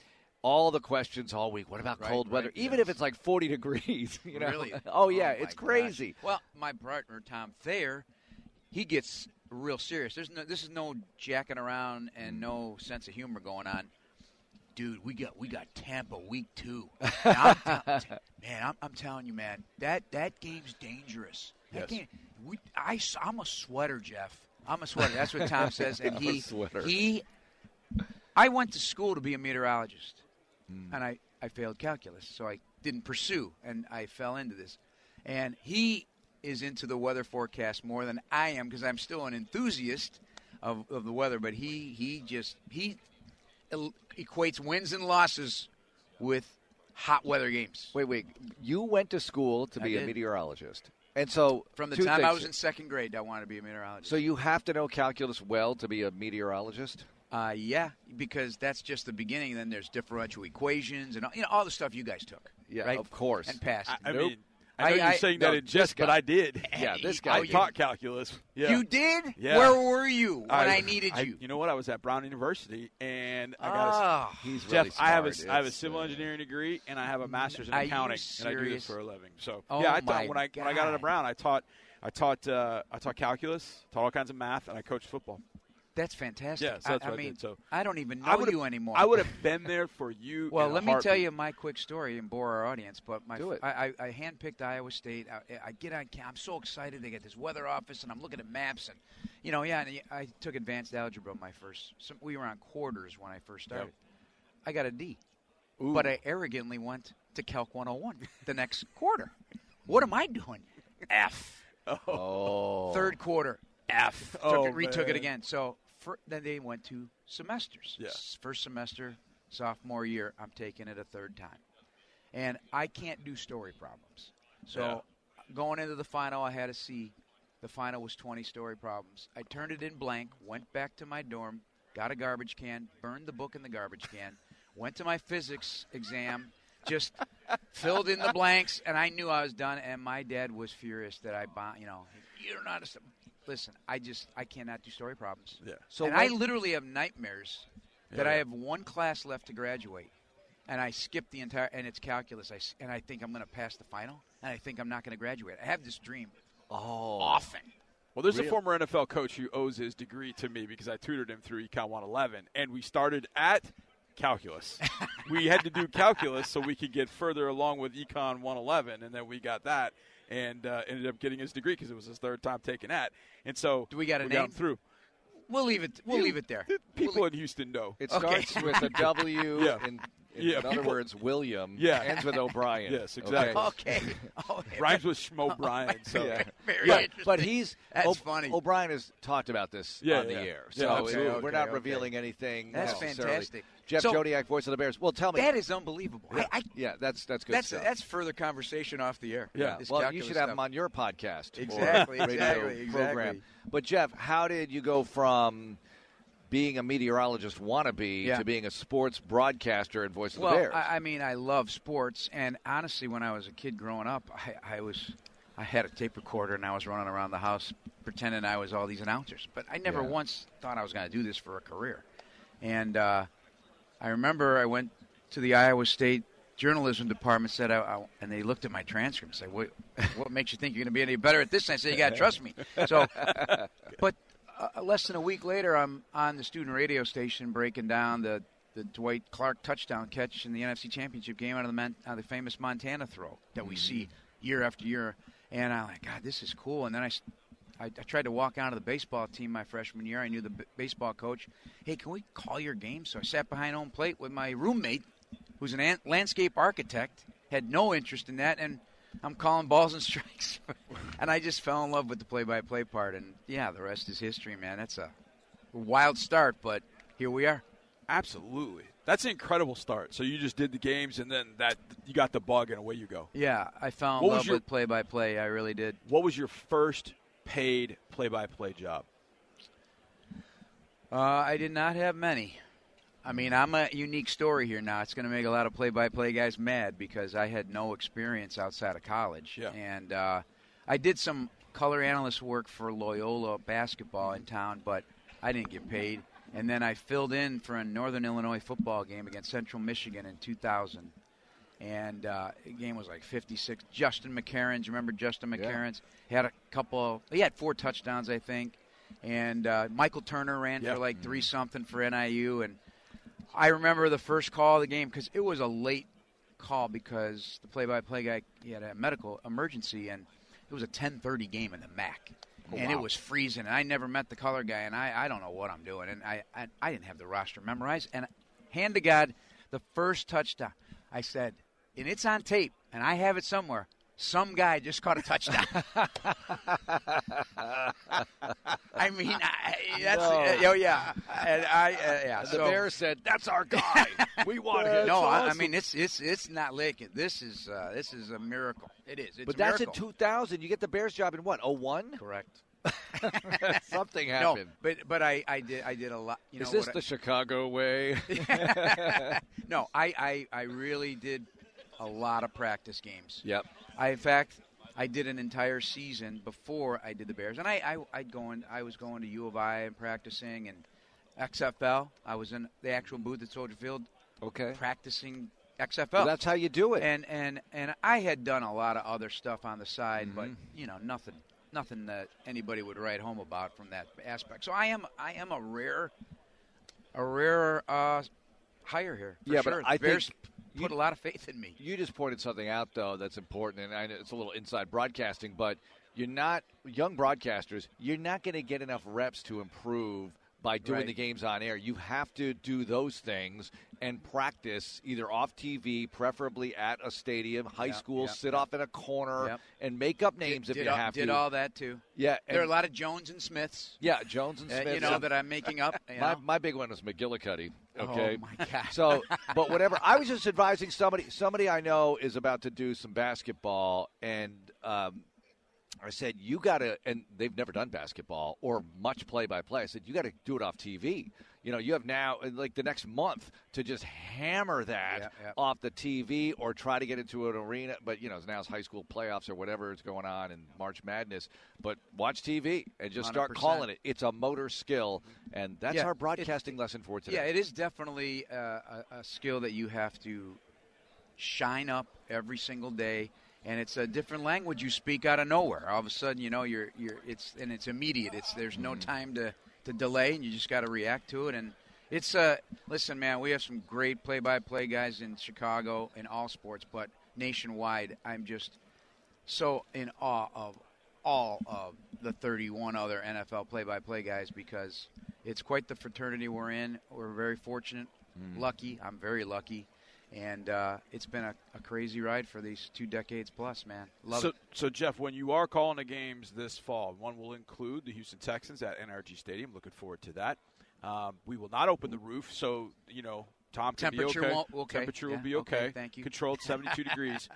S1: All the questions all week. What about
S8: Right,
S1: cold weather?
S8: right,
S1: Even
S8: yes.
S1: if it's like forty degrees. You know.
S8: Really?
S1: Oh yeah, oh,
S8: my
S1: it's
S8: gosh.
S1: crazy.
S8: Well, my partner Tom Thayer, he gets real serious. There's no, this is no jacking around and no sense of humor going on. Dude, we got we got Tampa week two. I'm t- man, I'm, I'm telling you, man, that that game's dangerous. That
S5: Yes.
S8: game, we, I, am a sweater, Jeff. I'm a sweater. That's what Tom says, and
S1: I'm a
S8: he
S1: sweater.
S8: he. I went to school to be a meteorologist, Mm. and I, I failed calculus, so I didn't pursue, and I fell into this. And he is into the weather forecast more than I am because I'm still an enthusiast of, of the weather. But he he just he equates wins and losses with hot weather games.
S1: Wait, wait. You went to school to
S8: I
S1: be a meteorologist, and so
S8: From the time I was in second grade, I wanted to be a meteorologist.
S1: So you have to know calculus well to be a meteorologist.
S8: Uh, yeah, because that's just the beginning. Then there's differential equations and all, you know all the stuff you guys took.
S1: Yeah,
S8: right?
S1: of course.
S8: and passed.
S5: I, I
S1: Nope.
S5: mean, I know
S8: I-
S5: you're
S8: I-
S5: saying
S1: no,
S5: that in
S1: this
S5: jest, but. I did.
S1: Yeah, this
S8: Oh,
S1: guy.
S5: I
S8: you-
S5: taught calculus. Yeah.
S8: You did?
S5: Yeah.
S8: Where were you when I, needed you?
S5: You know what? I was at Brown University, and I got. a,
S8: Ah,
S1: He's
S5: Jeff,
S1: really
S5: I have a,
S1: smart.
S5: I have a civil
S1: uh,
S5: engineering degree, and I have a master's in accounting, and I do this for a living. So
S8: Oh
S5: yeah, I taught when I when I got out of Brown, I taught I taught uh, I taught calculus, taught all kinds of math, and I coached football.
S8: That's fantastic.
S5: Yeah, so that's
S8: I, I
S5: what I
S8: mean,
S5: did. So
S8: I don't even know
S5: would've-
S8: you anymore.
S5: I would have been there for you.
S8: Well,
S5: in a
S8: let me tell you my quick story and bore our audience. But my,
S1: Do it.
S8: I, I, I handpicked Iowa State. I, I get on. cam- I'm so excited. They get this weather office, and I'm looking at maps, and you know, yeah. And I took advanced algebra my first. Some, we were on quarters when I first started. I got a D, but I arrogantly went to Calc 101 the next quarter. What am I doing? F.
S1: Oh,
S8: Third quarter. F. Oh, took
S5: Oh,
S8: it, retook
S5: man.
S8: it again. So for, then they went to semesters.
S5: Yeah.
S8: First semester, sophomore year, I'm taking it a third time. And I can't do story problems. So going into the final, I had a C. The final was 20 story problems. I turned it in blank, went back to my dorm, got a garbage can, burned the book in the garbage can, went to my physics exam, just filled in the blanks, and I knew I was done. And my dad was furious that I, you know, you're not a. st-" Listen, I just I cannot do story problems.
S5: Yeah.
S1: So
S8: and I literally have nightmares that
S5: Yeah,
S8: I have one class left to graduate, and I skip the entire and it's calculus. I and I think I'm going to pass the final, and I think I'm not going to graduate. I have this dream
S1: oh,
S8: often.
S5: Well, there's
S1: Real-
S5: a former NFL coach who owes his degree to me because I tutored him through Econ 111, and we started at calculus. we had to do calculus so we could get further along with Econ 111, and then we got that and uh, ended up getting his degree because it was his third time taking that. And so
S8: Do we got a
S5: got him
S8: name?
S5: through.
S8: We'll leave it. We'll leave it there.
S5: People in Houston know.
S1: It
S8: Okay.
S1: starts with a W.
S5: Yeah.
S1: In, in,
S5: Yeah,
S1: in other words, William.
S5: Yeah.
S1: Ends with O'Brien.
S5: Yes, exactly.
S1: Okay.
S8: Okay. Oh,
S5: Rhymes with Schmo Bryan. So
S1: Yeah.
S8: Very
S1: But,
S8: interesting.
S1: but he's
S8: That's
S1: O-
S8: funny.
S1: O'Brien has talked about this
S5: Yeah,
S1: on the
S5: yeah.
S1: air,
S5: Yeah,
S1: so
S5: absolutely.
S1: uh, we're not
S8: okay.
S1: revealing anything.
S8: That's fantastic.
S1: Jeff
S8: So-
S1: Joniak, voice of the Bears. Well, tell me.
S8: that is unbelievable. I, I,
S1: yeah, that's that's good
S8: that's
S1: stuff.
S8: that's further conversation off the air.
S5: Yeah.
S8: This
S1: well, you
S8: calculus
S1: should have
S8: stuff.
S1: him on your podcast, or
S8: Exactly,
S1: radio
S8: exactly,
S1: program.
S8: exactly.
S1: But Jeff, how did you go from being a meteorologist wannabe
S8: Yeah.
S1: to being a sports broadcaster and voice of
S8: well,
S1: the Bears?
S8: I, I mean, I love sports, and honestly, when I was a kid growing up, I, I was, I had a tape recorder, and I was running around the house pretending I was all these announcers. But I never
S1: Yeah.
S8: once thought I was going to do this for a career. And uh, I remember I went to the Iowa State journalism department, said, I, I, and they looked at my transcript, and said, "What, what makes you think you're going to be any better at this?" And I said, "You got to trust me." So, but uh, less than a week later, I'm on the student radio station breaking down the, the Dwight Clark touchdown catch in the NFC Championship game out of the, Man, out of the famous Montana throw that we see year after year. And I'm like, God, this is cool. And then I I tried to walk onto the baseball team my freshman year. I knew the b- baseball coach. Hey, can we call your game? So I sat behind home plate with my roommate, who's an an- landscape architect, had no interest in that, and I'm calling balls and strikes. and I just fell in love with the play-by-play part, and yeah, the rest is history, man. That's a wild start, but here we are.
S5: Absolutely. That's an incredible start. So you just did the games, and then that you got the bug, and away you go.
S8: Yeah, I fell in
S5: What
S8: love
S5: your-
S8: with play-by-play. I really did.
S5: What was your first paid play-by-play job?
S8: Uh, I did not have many. I mean, I'm a unique story here now. It's going to make a lot of play-by-play guys mad because I had no experience outside of college,
S5: Yeah.
S8: and uh, I did some color analyst work for Loyola basketball in town, but I didn't get paid. And then I filled in for a Northern Illinois football game against Central Michigan in 2000. And uh, the game was like 56. Justin McCareins, remember Justin
S1: Yeah.
S8: McCareins? He had a couple. He had four touchdowns, I think. And uh, Michael Turner ran
S5: Yeah.
S8: for like three something for NIU. And I remember the first call of the game because it was a late call because the play-by-play guy he had a medical emergency and it was a 10:30 game in the MAC. Oh, and it was freezing, and I never met the color guy, and I, I don't know what I'm doing, and I, I I didn't have the roster memorized, and hand to God, the first touchdown, I said, and it's on tape, and I have it somewhere. Some guy just caught a touchdown. I mean, I, that's oh yeah, and I uh, yeah.
S1: The
S8: so,
S1: Bears said, "That's our guy. we want him."
S8: no, I, I mean it's it's it's not Lincoln. This is uh, this is a miracle. It is. It's
S1: but that's
S8: miracle.
S1: in 2000. You get the Bears job in what? 01?
S8: Correct.
S1: Something happened.
S8: No, but but I, I did I did a lot. You know
S1: Is this the Chicago way?
S8: No, I, I I really did a lot of practice games.
S1: yep.
S8: I in fact I did an entire season before I did the Bears, and I, I I'd go in, I was going to U of I and practicing and XFL. I was in the actual booth at Soldier Field
S1: Okay.
S8: practicing XFL.
S1: Well, that's how you do it.
S8: and and and I had done a lot of other stuff on the side, but
S1: Mhm.
S8: you know nothing nothing that anybody would write home about from that aspect. So I am I am a rare a rare uh, hire here. For
S1: Yeah, but. I
S8: Bears
S1: think
S8: put a lot of faith in me.
S1: You just pointed something out though that's important, and I know it's a little inside broadcasting, but you're not young broadcasters. You're not going to get enough reps to improve by doing
S8: Right.
S1: the games on air. You have to do those things and practice either off TV, preferably at a stadium, high
S8: Yep,
S1: school,
S8: yep,
S1: sit
S8: yep.
S1: off in a corner, and make up names
S8: did,
S1: if
S8: did
S1: you
S8: all,
S1: have
S8: did
S1: to.
S8: Did all that too.
S1: yeah,
S8: There are a lot of Jones and Smiths.
S1: yeah, Jones and
S8: uh,
S1: Smith.
S8: you know that I'm making up. You
S1: my, my big one was McGillicuddy. Okay.
S8: Oh my God.
S1: So, but whatever. I was just advising somebody. Somebody I know is about to do some basketball, and um, I said you got to. And they've never done basketball or much play by play. I said you got to do it off TV. You know, you have now uh, like the next month to just hammer that
S8: Yeah, yeah.
S1: off the TV or try to get into an arena. But you know, now it's high school playoffs or whatever is going on and March Madness. But watch TV and just start
S8: 100%.
S1: calling it. It's a motor skill, and that's
S8: Yeah,
S1: our
S8: it-
S1: broadcasting lesson for today.
S8: Yeah, it is definitely uh, a, a skill that you have to shine up every single day, and it's a different language you speak out of nowhere. All of a sudden, you know, you're you're it's and it's immediate. It's there's no time to to delay, and you just got to react to it. And it's uh, listen, man, we have some great play-by-play guys in Chicago in all sports, but nationwide, I'm just so in awe of all of the 31 other NFL play-by-play guys because it's quite the fraternity we're in. We're very fortunate, lucky. I'm very lucky, and uh, it's been a, a crazy ride for these two decades plus, man. Love
S5: so,
S8: it.
S5: so Jeff, when you are calling the games this fall, one will include the Houston Texans at NRG Stadium. Looking forward to that. Um, we will not open the roof, so you know Tom
S8: Temperature
S5: be okay.
S8: won't- okay.
S5: Temperature will be
S8: okay,
S5: okay.
S8: thank you.
S5: Controlled 72 degrees.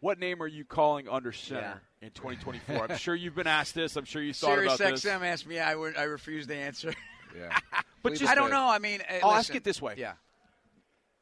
S5: What name are you calling under center
S8: Yeah.
S5: in 2024? I'm sure you've been asked this. I'm sure you thought
S8: Sirius
S5: about this.
S8: XM asked me. I, would, I refuse to answer.
S1: Yeah.
S5: But just
S8: I don't know. I mean, uh,
S5: I'll ask it this way.
S8: Yeah.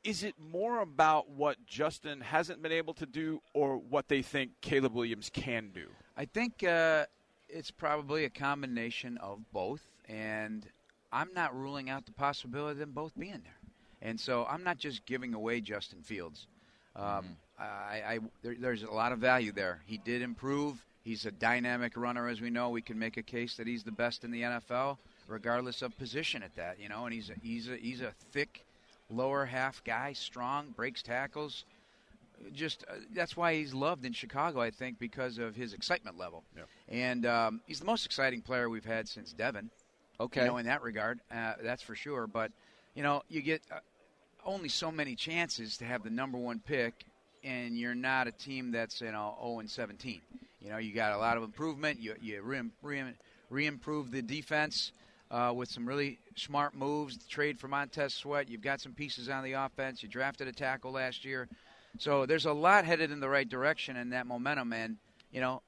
S5: Is it more about what Justin hasn't been able to do or what they think Caleb Williams can do?
S8: I think uh, it's probably a combination of both, and I'm not ruling out the possibility of them both being there. And so I'm not just giving away Justin Fields. Um, I, I there, there's a lot of value there. He did improve. He's a dynamic runner, as we know. We can make a case that he's the best in the NFL, regardless of position at that. You know, and he's a, he's a, he's a thick lower half guy, strong, breaks tackles just uh, that's why he's loved in Chicago, I think, because of his excitement level. And um, he's the most exciting player we've had since Devin.
S1: Okay.
S8: You know, in that regard, uh, that's for sure. But you know, you get uh, only so many chances to have the number one pick, and you're not a team that's you know 0 and 17. You know, you got a lot of improvement. You you re re, re-improve the defense. Uh, with some really smart moves. Trade for Montez Sweat. You've got some pieces on the offense. You drafted a tackle last year. So there's a lot headed in the right direction and that momentum. And, you know,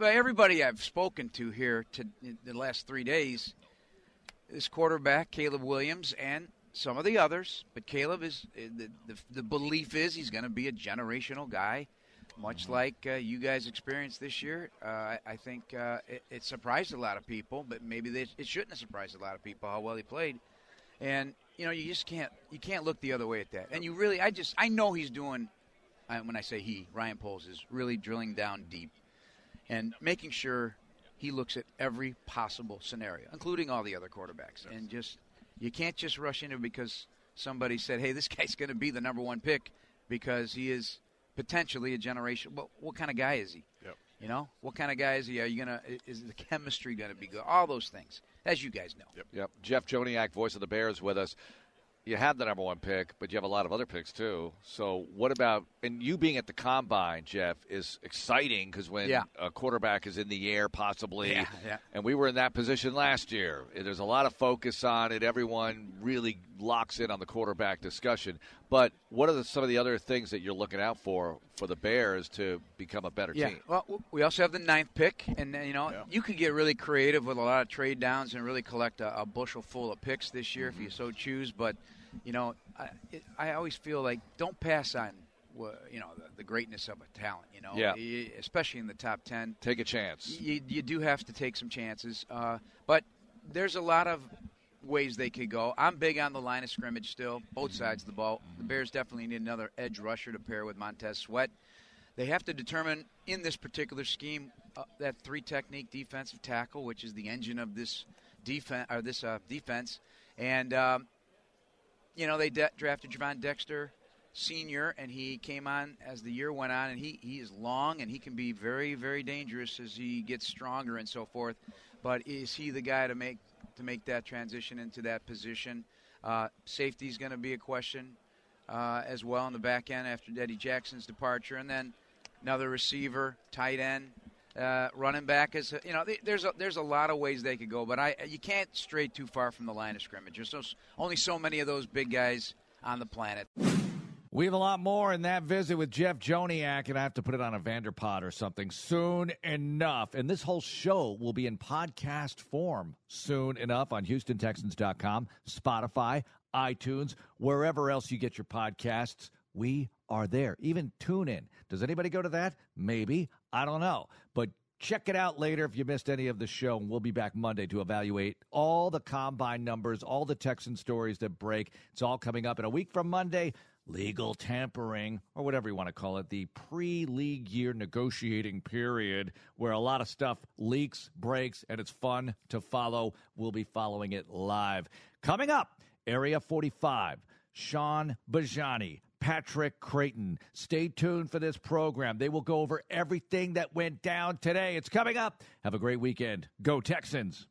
S8: everybody I've spoken to here to the last three days, this quarterback, Caleb Williams, and some of the others, but Caleb is the, the, the belief is he's going to be a generational guy much like uh, you guys experienced this year. Uh, I, I, think uh, it, it, surprised a lot of people, but maybe they, it shouldn't have surprised a lot of people how well he played. And you know, you just can't you can't look the other way at that. And you really, I just I know he's doing. When I say he, Ryan Poles is really drilling down deep and making sure he looks at every possible scenario, including all the other quarterbacks. And just you can't just rush into because somebody said, "Hey, this guy's going to be the number one pick," because he is potentially a generation. What, what kind of guy is he?
S5: Yep.
S8: You know, what kind of guy is he? Are you gonna? Is the chemistry gonna be good? All those things, as you guys know.
S1: Yep. Yep. Jeff Joniak, voice of the Bears, with us you have the number one pick, but you have a lot of other picks too. So what about and you being at the combine, Jeff, is exciting because when
S8: yeah.
S1: a quarterback is in the air, possibly,
S8: yeah, yeah.
S1: and we were in that position last year. There's a lot of focus on it. Everyone really locks in on the quarterback discussion. But what are the, some of the other things that you're looking out for for the Bears to become a better
S8: yeah.
S1: team?
S8: Well, we also have the ninth pick, and you know
S5: yeah.
S8: you could get really creative with a lot of trade downs and really collect a, a bushel full of picks this year mm-hmm. if you so choose. But you know, I, it, I always feel like don't pass on you know the, the, greatness of a talent. You know,
S1: yeah.
S8: especially in the top ten.
S1: Take a chance.
S8: You, you do have to take some chances, uh, but there's a lot of ways they could go. I'm big on the line of scrimmage still, both sides of the ball. The Bears definitely need another edge rusher to pair with Montez Sweat. They have to determine in this particular scheme uh, that three technique defensive tackle, which is the engine of this defense or this uh, defense, and um, you know they de- drafted Gervon Dexter senior, and he came on as the year went on, and he, he is long and he can be very very dangerous as he gets stronger and so forth. But is he the guy to make to make that transition into that position? Uh, safety is going to be a question uh, as well in the back end after Eddie Jackson's departure, and then another receiver, tight end. Uh, running back is you know there's a, there's a lot of ways they could go, but I you can't stray too far from the line of scrimmage. There's so, only so many of those big guys on the planet.
S1: We have a lot more in that visit with Jeff Joniak, and I have to put it on a Vanderpod or something soon enough. And this whole show will be in podcast form soon enough on HoustonTexans.com, Spotify, iTunes, wherever else you get your podcasts. We are there. Even tune in. Does anybody go to that? Maybe. I don't know. But check it out later if you missed any of the show. And we'll be back Monday to evaluate all the combine numbers, all the Texan stories that break. It's all coming up in a week from Monday. Legal tampering, or whatever you want to call it, the pre league year negotiating period where a lot of stuff leaks, breaks, and it's fun to follow. We'll be following it live. Coming up, Area 45, Sean Bajani, Patrick Creighton. Stay tuned for this program. They will go over everything that went down today. It's coming up. Have a great weekend. Go Texans.